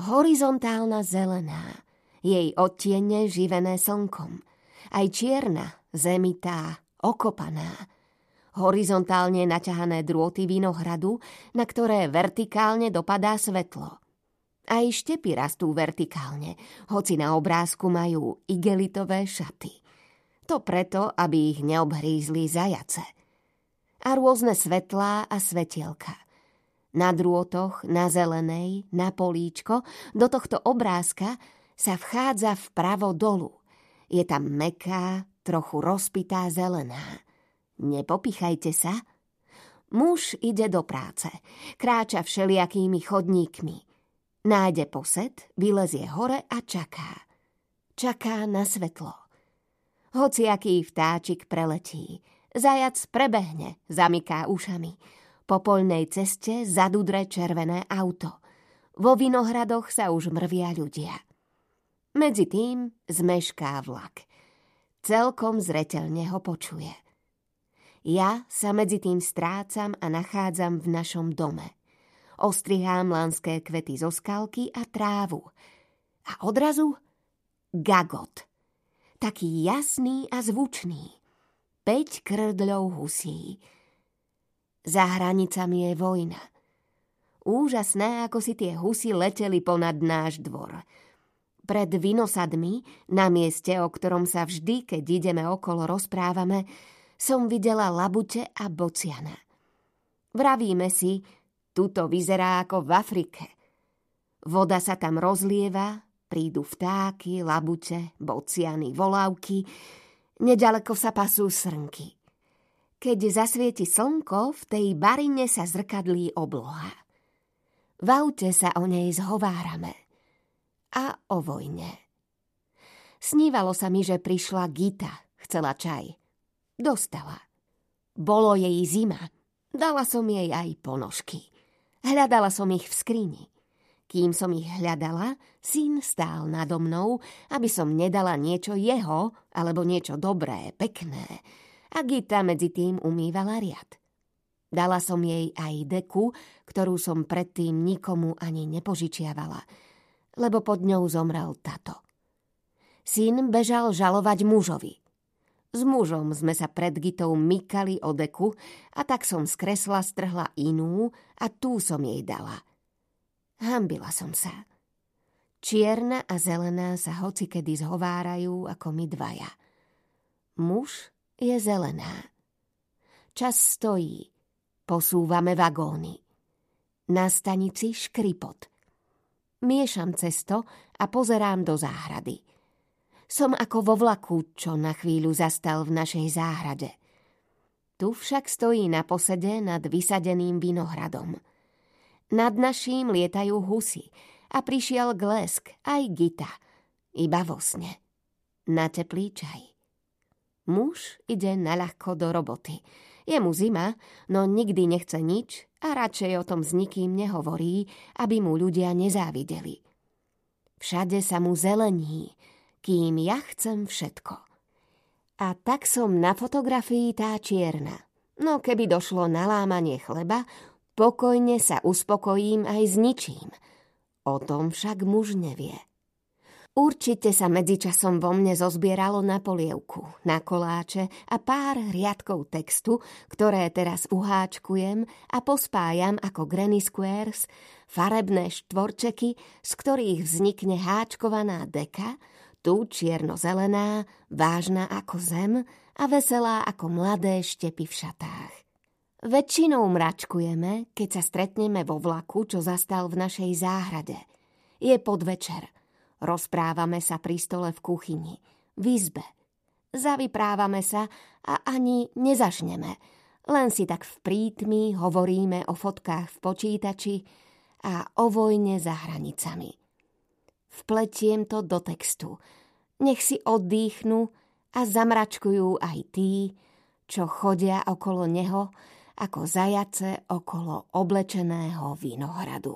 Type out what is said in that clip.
Horizontálna zelená, jej odtiene živené slnkom. Aj čierna, zemitá, okopaná. Horizontálne naťahané drôty vinohradu, na ktoré vertikálne dopadá svetlo. Aj štepy rastú vertikálne, hoci na obrázku majú igelitové šaty. To preto, aby ich neobhrízli zajace. A rôzne svetlá a svetielka. Na drôtoch, na zelenej, na políčko, do tohto obrázka sa vchádza vpravo dolu. Je tam meká, trochu rozpitá zelená. Nepopichajte sa. Muž ide do práce, kráča všelijakými chodníkmi. Nájde posed, vylezie hore a čaká. Čaká na svetlo. Hociaký vtáčik preletí. Zajac prebehne, zamyká ušami. Po poľnej ceste zadudre červené auto. Vo vinohradoch sa už mrvia ľudia. Medzi tým zmešká vlak. Celkom zretelne ho počuje. Ja sa medzi tým strácam a nachádzam v našom dome. Ostrihám lanské kvety zo skalky a trávu. A odrazu gagot. Taký jasný a zvučný. Peť krdľov husí. Za hranicami je vojna. Úžasné, ako si tie husy leteli ponad náš dvor – pred vinosadmi, na mieste, o ktorom sa vždy, keď ideme okolo, rozprávame, som videla labute a bociana. Vravíme si, tuto vyzerá ako v Afrike. Voda sa tam rozlieva, prídu vtáky, labute, bociany, volavky, nedaleko sa pasú srnky. Keď zasvieti slnko, v tej barine sa zrkadlí obloha. V aute sa o nej zhovárame a o vojne. Snívalo sa mi, že prišla Gita, chcela čaj. Dostala. Bolo jej zima. Dala som jej aj ponožky. Hľadala som ich v skrini. Kým som ich hľadala, syn stál nado mnou, aby som nedala niečo jeho, alebo niečo dobré, pekné. A Gita medzi tým umývala riad. Dala som jej aj deku, ktorú som predtým nikomu ani nepožičiavala – lebo pod ňou zomrel tato. Syn bežal žalovať mužovi. S mužom sme sa pred Gitou mykali o deku a tak som z kresla strhla inú a tú som jej dala. Hambila som sa. Čierna a zelená sa hocikedy zhovárajú ako my dvaja. Muž je zelená. Čas stojí. Posúvame vagóny. Na stanici škripot. Miešam cesto a pozerám do záhrady. Som ako vo vlaku, čo na chvíľu zastal v našej záhrade. Tu však stojí na posede nad vysadeným vinohradom. Nad naším lietajú husy a prišiel glesk aj gita, iba vo sne. Na teplý čaj. Muž ide naľahko do roboty – je mu zima, no nikdy nechce nič a radšej o tom s nikým nehovorí, aby mu ľudia nezávideli. Všade sa mu zelení, kým ja chcem všetko. A tak som na fotografii tá čierna. No keby došlo na lámanie chleba, pokojne sa uspokojím aj s ničím. O tom však muž nevie. Určite sa medzičasom vo mne zozbieralo na polievku, na koláče a pár riadkov textu, ktoré teraz uháčkujem a pospájam ako Granny Squares, farebné štvorčeky, z ktorých vznikne háčkovaná deka, tu čierno-zelená, vážna ako zem a veselá ako mladé štepy v šatách. Väčšinou mračkujeme, keď sa stretneme vo vlaku, čo zastal v našej záhrade. Je podvečer – Rozprávame sa pri stole v kuchyni, v izbe. Zavyprávame sa a ani nezažneme. Len si tak v prítmi hovoríme o fotkách v počítači a o vojne za hranicami. Vpletiem to do textu. Nech si oddychnú a zamračkujú aj tí, čo chodia okolo neho ako zajace okolo oblečeného vinohradu.